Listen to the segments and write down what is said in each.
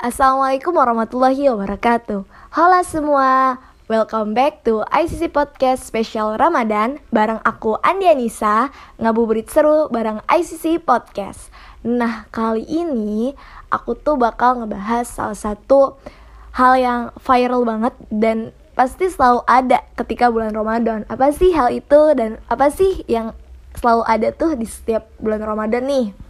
Assalamualaikum warahmatullahi wabarakatuh. Halo semua Welcome back to ICC Podcast Spesial Ramadan Bareng aku Andi Anissa Ngabuburit seru bareng ICC Podcast. Nah kali ini Aku tuh bakal ngebahas salah satu Hal yang viral banget Dan pasti selalu ada ketika bulan Ramadan. Apa sih hal itu dan apa sih yang selalu ada tuh di setiap bulan Ramadan nih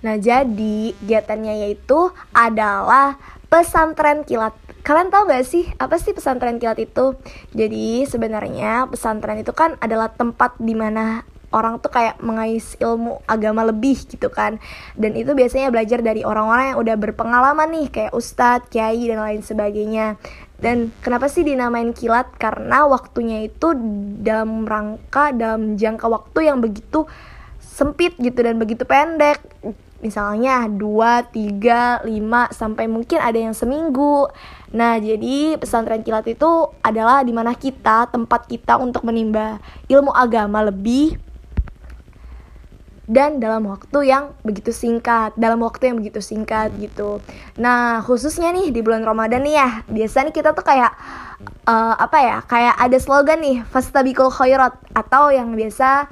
Nah, jadi kegiatannya yaitu adalah pesantren kilat. Kalian tahu gak sih apa sih pesantren kilat itu? Jadi sebenarnya pesantren itu kan adalah tempat di mana orang tuh kayak mengais ilmu agama lebih gitu kan dan itu biasanya belajar dari orang-orang yang udah berpengalaman nih kayak ustadz, kiai dan lain sebagainya dan kenapa sih dinamain kilat karena waktunya itu dalam rangka dalam jangka waktu yang begitu sempit gitu dan begitu pendek misalnya 2, 3, 5 sampai mungkin ada yang seminggu. Nah, jadi pesantren kilat itu adalah di mana kita, tempat kita untuk menimba ilmu agama lebih dan dalam waktu yang begitu singkat, dalam waktu yang begitu singkat gitu. Nah, khususnya nih di bulan Ramadan nih ya, biasanya kita tuh kayak uh, apa ya? Kayak ada slogan nih, fastabikul khairat atau yang biasa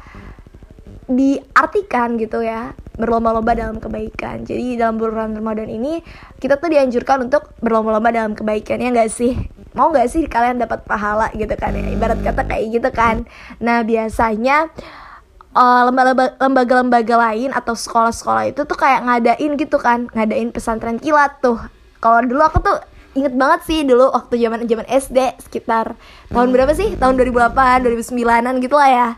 diartikan gitu ya berlomba-lomba dalam kebaikan. Jadi dalam bulan Ramadan ini kita tuh dianjurkan untuk berlomba-lomba dalam kebaikan ya nggak sih? Mau nggak sih kalian dapat pahala gitu kan ya? Ibarat kata kayak gitu kan. Nah biasanya lembaga-lembaga lain atau sekolah-sekolah itu tuh kayak ngadain gitu kan. Ngadain pesantren kilat tuh. Kalau dulu aku tuh inget banget sih dulu waktu zaman zaman SD sekitar. Tahun berapa sih? Tahun 2008 2009an gitu lah ya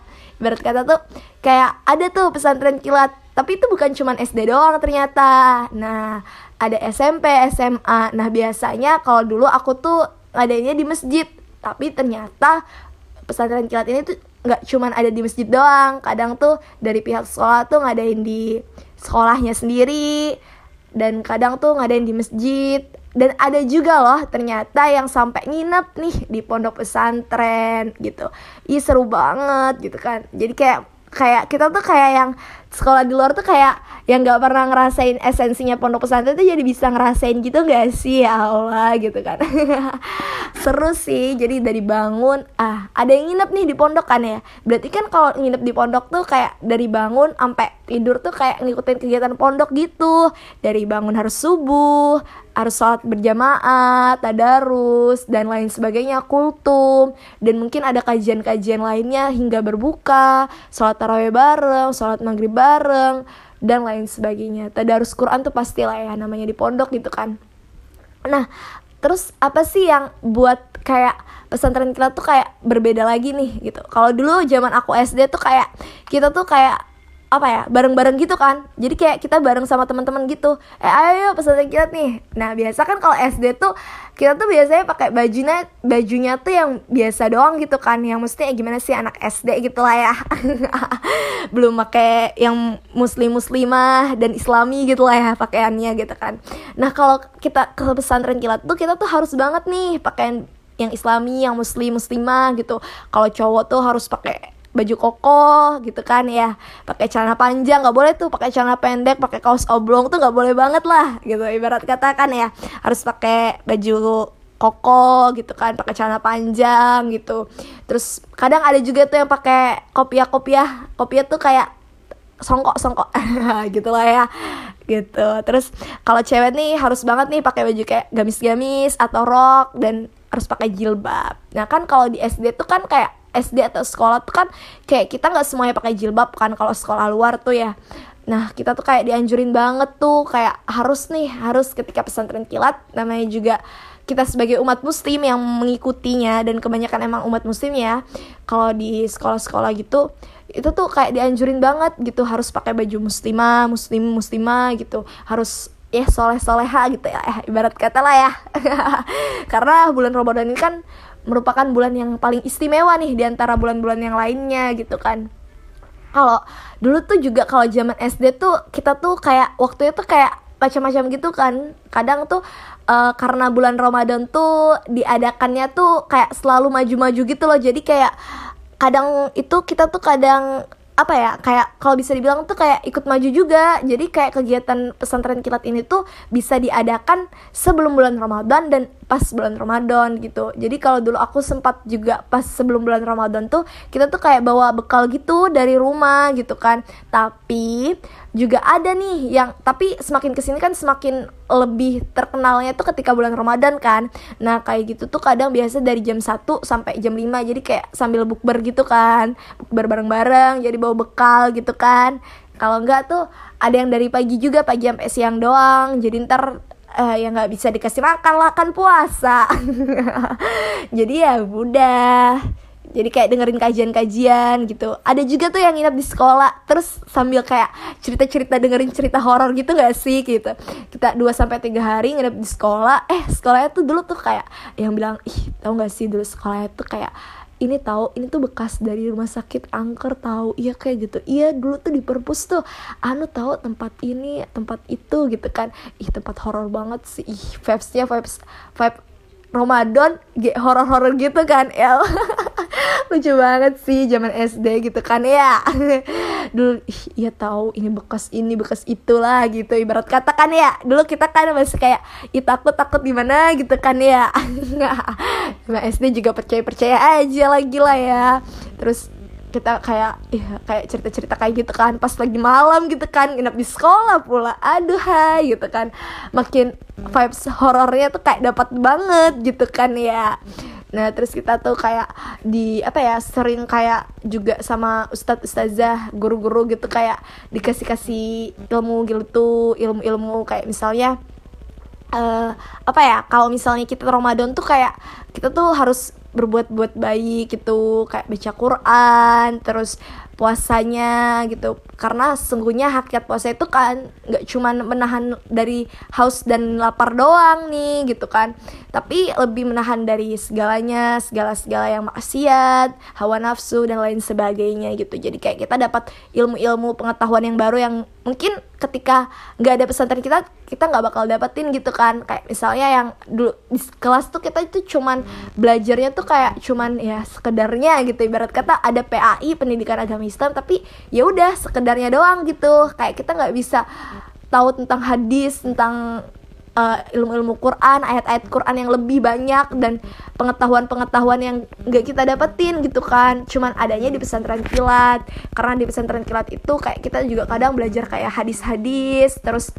ibarat kata tuh kayak ada tuh pesantren kilat tapi itu bukan cuman SD doang ternyata. Nah ada SMP SMA nah biasanya kalau dulu aku tuh adanya di masjid tapi ternyata pesantren kilat ini tuh nggak cuman ada di masjid doang. Kadang tuh dari pihak sekolah tuh ngadain di sekolahnya sendiri dan kadang tuh ngadain di masjid dan ada juga loh ternyata yang sampai nginep nih di pondok pesantren gitu. Ih seru banget gitu kan. Jadi kayak kayak kita tuh kayak yang sekolah di luar tuh kayak yang nggak pernah ngerasain esensinya pondok pesantren tuh jadi bisa ngerasain gitu gak sih? Ya Allah gitu kan. Seru sih jadi dari bangun ah ada yang nginep nih di pondok kan ya? Berarti kan kalau nginep di pondok tuh kayak dari bangun sampai tidur tuh kayak ngikutin kegiatan pondok gitu. Dari bangun harus subuh harus sholat berjamaah, tadarus, dan lain sebagainya, kultum, dan mungkin ada kajian-kajian lainnya hingga berbuka, sholat tarawih bareng, sholat maghrib bareng, dan lain sebagainya. Tadarus Quran tuh pastilah ya namanya di pondok gitu kan. Nah, terus apa sih yang buat kayak pesantren kita tuh kayak berbeda lagi nih gitu. Kalau dulu zaman aku SD tuh kayak kita tuh kayak apa ya bareng-bareng gitu kan. Jadi kayak kita bareng sama teman-teman gitu. Eh ayo pesantren kita nih. Nah biasa kan kalau SD tuh kita tuh biasanya pakai bajunya bajunya tuh yang biasa doang gitu kan. Yang mesti gimana sih anak SD gitu lah ya. Belum pakai yang muslim muslimah dan islami gitu lah ya pakaiannya gitu kan. Nah kalau kita ke pesantren kilat tuh kita tuh harus banget nih pakaian yang islami yang muslim muslimah gitu. Kalau cowok tuh harus pakai baju koko gitu kan ya. Pakai celana panjang nggak boleh tuh pakai celana pendek pakai kaos oblong tuh nggak boleh banget lah gitu. Ibarat kata kan ya harus pakai baju koko gitu kan pakai celana panjang gitu. Terus kadang ada juga tuh yang pakai kopiah kopiah kopiah tuh kayak songkok songkok gitu lah ya gitu. Terus kalau cewek nih harus banget nih pakai baju kayak gamis-gamis atau rok dan harus pakai jilbab. Nah kan kalau di SD tuh kan kayak SD atau sekolah tuh kan kayak kita nggak semuanya pakai jilbab kan kalau sekolah luar tuh ya. Nah kita tuh kayak dianjurin banget tuh kayak harus nih harus ketika pesantren kilat namanya juga kita sebagai umat muslim yang mengikutinya dan kebanyakan emang umat muslim ya. Kalau di sekolah-sekolah gitu itu tuh kayak dianjurin banget gitu harus pakai baju muslimah muslim muslimah gitu. Harus ya soleh soleha gitu ya eh, ibarat kata lah ya. Karena bulan Ramadan ini kan merupakan bulan yang paling istimewa nih di antara bulan-bulan yang lainnya gitu kan. Kalau dulu tuh juga kalau zaman SD tuh kita tuh kayak waktunya tuh kayak macam-macam gitu kan. Kadang tuh uh, karena bulan Ramadan tuh diadakannya tuh kayak selalu maju-maju gitu loh. Jadi kayak kadang itu kita tuh kadang apa ya kayak kalau bisa dibilang tuh kayak ikut maju juga. Jadi kayak kegiatan pesantren kilat ini tuh bisa diadakan sebelum bulan Ramadan dan pas bulan Ramadan gitu. Jadi kalau dulu aku sempat juga pas sebelum bulan Ramadan tuh kita tuh kayak bawa bekal gitu dari rumah gitu kan. Tapi juga ada nih yang tapi semakin ke sini kan semakin lebih terkenalnya tuh ketika bulan Ramadan kan. Nah kayak gitu tuh kadang biasa dari jam 1 sampai jam 5 jadi kayak sambil bukber gitu kan. Bukber bareng-bareng jadi bawa bekal gitu kan. Kalau enggak tuh ada yang dari pagi juga pagi sampai siang doang. Jadi ntar uh, ya nggak bisa dikasih makan lah kan puasa. Jadi ya udah. Jadi kayak dengerin kajian-kajian gitu. Ada juga tuh yang nginep di sekolah terus sambil kayak cerita-cerita dengerin cerita horor gitu gak sih gitu. Kita 2 sampai tiga hari nginep di sekolah. Eh sekolahnya tuh dulu tuh kayak yang bilang ih tau gak sih dulu sekolahnya tuh kayak ini tahu ini tuh bekas dari rumah sakit angker tahu. Iya kayak gitu. Iya dulu tuh di perpus tuh anu tahu tempat ini tempat itu gitu kan. Ih tempat horor banget sih. Ih vibesnya vibes vibe Ramadan horor-horor gitu kan El. Lucu banget sih zaman SD gitu kan ya dulu ih, iya tahu ini bekas ini bekas itulah gitu. Ibarat kata kan ya dulu kita kan masih kayak ih takut takut di mana gitu kan ya. Nah, SD juga percaya percaya aja lagi lah ya. Terus kita kayak ya kayak cerita-cerita kayak gitu kan pas lagi malam gitu kan nginep di sekolah pula. Aduh hai gitu kan. Makin vibes horornya tuh kayak dapat banget gitu kan ya nah terus kita tuh kayak di apa ya sering kayak juga sama ustadz ustazah guru-guru gitu kayak dikasih kasih ilmu gitu ilmu ilmu kayak misalnya uh, apa ya kalau misalnya kita Ramadan tuh kayak kita tuh harus berbuat buat baik gitu kayak baca Quran terus puasanya gitu. Karena sesungguhnya hakikat puasa itu kan nggak cuman menahan dari haus dan lapar doang nih gitu kan. Tapi lebih menahan dari segalanya segala segala yang maksiat hawa nafsu dan lain sebagainya gitu. Jadi kayak kita dapat ilmu-ilmu pengetahuan yang baru yang mungkin ketika nggak ada pesantren kita kita nggak bakal dapetin gitu kan. Kayak misalnya yang dulu di kelas tuh kita itu cuman belajarnya tuh kayak cuman ya sekedarnya gitu. Ibarat kata ada PAI pendidikan agama Islam tapi ya udah sekedarnya doang gitu. Kayak kita nggak bisa tahu tentang hadis tentang uh, ilmu-ilmu Quran, ayat-ayat Quran yang lebih banyak dan pengetahuan-pengetahuan yang nggak kita dapetin gitu kan. Cuman adanya di pesantren kilat. Karena di pesantren kilat itu kayak kita juga kadang belajar kayak hadis-hadis, terus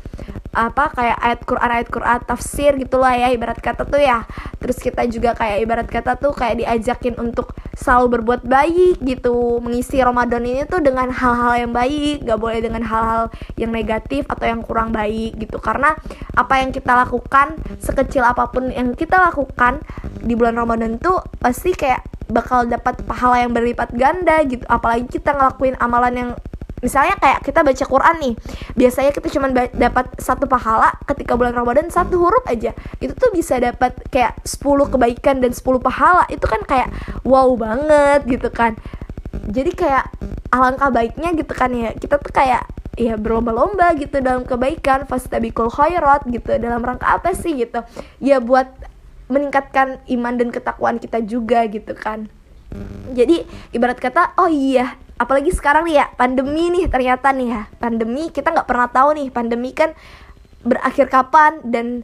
apa kayak ayat Quran ayat Quran tafsir gitulah ya ibarat kata tuh ya terus kita juga kayak ibarat kata tuh kayak diajakin untuk selalu berbuat baik gitu. Mengisi Ramadan ini tuh dengan hal-hal yang baik. Gak boleh dengan hal-hal yang negatif atau yang kurang baik gitu. Karena apa yang kita lakukan sekecil apa pun yang kita lakukan di bulan Ramadan tuh pasti kayak bakal dapat pahala yang berlipat ganda gitu. Apalagi kita ngelakuin amalan yang misalnya kayak kita baca Quran nih biasanya kita cuma dapat satu pahala ketika bulan Ramadan satu huruf aja. Itu tuh bisa dapat kayak 10 kebaikan dan 10 pahala. Itu kan kayak wow banget gitu kan. Jadi kayak alangkah baiknya gitu kan ya. Kita tuh kayak ya berlomba-lomba gitu dalam kebaikan. Fastabikul khairat gitu. Dalam rangka apa sih gitu? Ya buat meningkatkan iman dan ketakwaan kita juga gitu kan. Jadi ibarat kata oh iya apalagi sekarang nih ya pandemi nih ternyata nih ya. Pandemi kita nggak pernah tahu nih pandemi kan berakhir kapan dan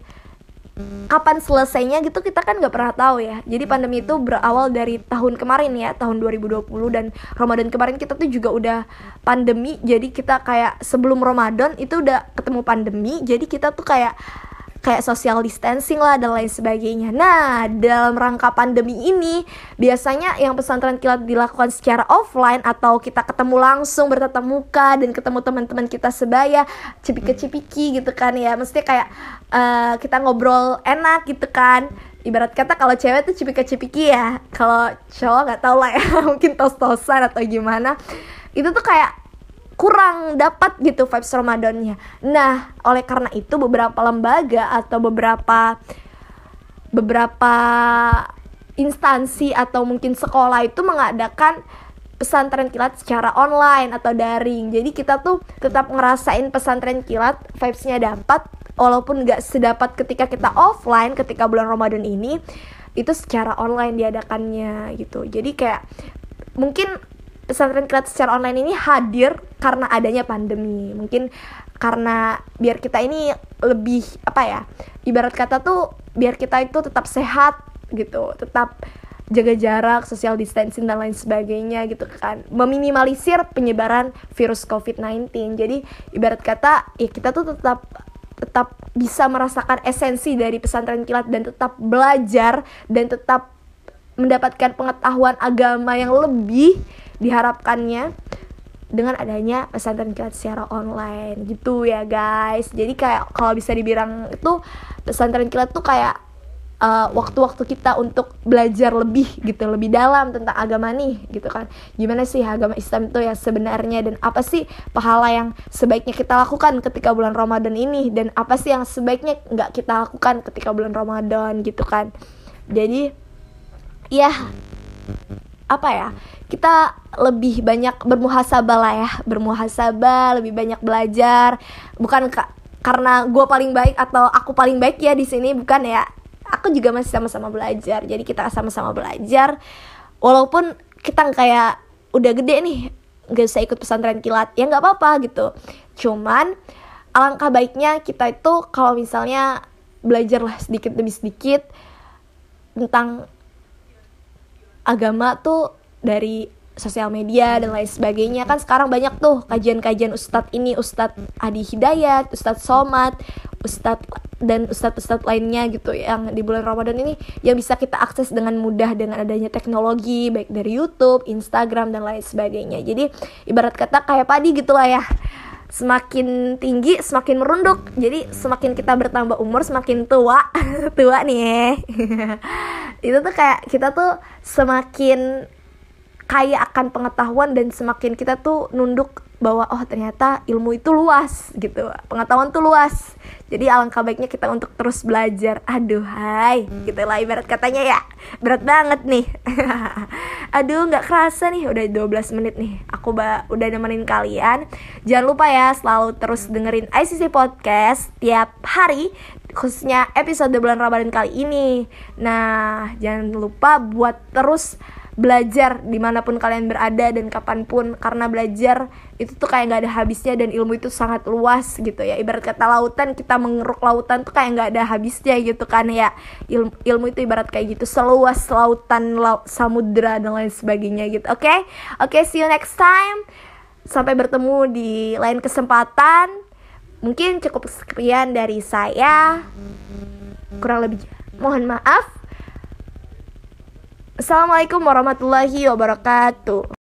kapan selesainya gitu kita kan nggak pernah tahu ya. Jadi pandemi itu berawal dari tahun kemarin ya tahun 2020 dan Ramadan kemarin kita tuh juga udah pandemi. Jadi kita kayak sebelum Ramadan itu udah ketemu pandemi. Jadi kita tuh kayak kayak social distancing lah dan lain sebagainya. Nah, dalam rangka pandemi ini biasanya yang pesantren kilat dilakukan secara offline atau kita ketemu langsung bertatap muka dan ketemu teman-teman kita sebaya cipika-cipiki gitu kan ya. Mesti kayak uh, kita ngobrol enak gitu kan ibarat kata kalau cewek tuh cipika-cipiki ya kalau cowok nggak tau lah ya mungkin tos-tosan atau gimana itu tuh kayak kurang dapat gitu vibes Ramadannya. Nah, oleh karena itu beberapa lembaga atau beberapa beberapa instansi atau mungkin sekolah itu mengadakan pesantren kilat secara online atau daring. Jadi kita tuh tetap ngerasain pesantren kilat, vibesnya dapat walaupun nggak sedapat ketika kita offline ketika bulan Ramadan ini itu secara online diadakannya gitu. Jadi kayak mungkin pesantren kilat secara online ini hadir karena adanya pandemi. Mungkin karena biar kita ini lebih apa ya ibarat kata tuh biar kita itu tetap sehat gitu tetap jaga jarak social distancing dan lain sebagainya gitu kan. Meminimalisir penyebaran virus covid-19 jadi ibarat kata ya kita tuh tetap tetap bisa merasakan esensi dari pesantren kilat dan tetap belajar dan tetap mendapatkan pengetahuan agama yang lebih diharapkannya dengan adanya pesantren kilat secara online gitu ya guys. Jadi kayak kalau bisa dibilang itu pesantren kilat tuh kayak uh, waktu-waktu kita untuk belajar lebih gitu lebih dalam tentang agama nih gitu kan. Gimana sih agama Islam itu ya sebenarnya dan apa sih pahala yang sebaiknya kita lakukan ketika bulan Ramadan ini dan apa sih yang sebaiknya nggak kita lakukan ketika bulan Ramadan gitu kan. Jadi ya apa ya kita lebih banyak bermuhasabah lah ya bermuhasabah lebih banyak belajar. Bukan ka karena gue paling baik atau aku paling baik ya di sini bukan ya. Aku juga masih sama-sama belajar jadi kita sama-sama belajar. Walaupun kita kayak udah gede nih gak bisa ikut pesantren kilat ya nggak apa-apa gitu. Cuman alangkah baiknya kita itu kalau misalnya belajarlah sedikit demi sedikit tentang agama tuh dari sosial media dan lain sebagainya. Kan sekarang banyak tuh kajian-kajian ustadz ini ustadz Adi Hidayat, ustadz Somad, ustadz dan ustadz-ustadz lainnya gitu yang di bulan Ramadan ini yang bisa kita akses dengan mudah dengan adanya teknologi baik dari YouTube, Instagram dan lain sebagainya. Jadi ibarat kata kayak padi gitulah ya. Semakin tinggi semakin merunduk. Jadi semakin kita bertambah umur semakin tua tua nih itu tuh kayak kita tuh semakin kaya akan pengetahuan dan semakin kita tuh nunduk bahwa oh ternyata ilmu itu luas gitu. Pengetahuan tuh luas. Jadi alangkah baiknya kita untuk terus belajar. Aduh hai gitu lah ibarat katanya ya. Berat banget nih. Aduh nggak kerasa nih udah 12 menit nih. Aku udah nemenin kalian. Jangan lupa ya selalu terus dengerin ICC podcast tiap hari khususnya episode bulan Ramadan kali ini. Nah jangan lupa buat terus belajar di mana pun kalian berada dan kapan pun karena belajar itu tuh kayak nggak ada habisnya dan ilmu itu sangat luas gitu ya. Ibarat kata lautan kita mengeruk lautan tuh kayak nggak ada habisnya gitu kan ya. Ilmu, ilmu itu ibarat kayak gitu seluas lautan laut, samudra dan lain sebagainya gitu oke? Okay? oke okay, see you next time. Sampai bertemu di lain kesempatan mungkin cukup sekian dari saya. Kurang lebih. Mohon maaf. Assalamualaikum warahmatullahi wabarakatuh.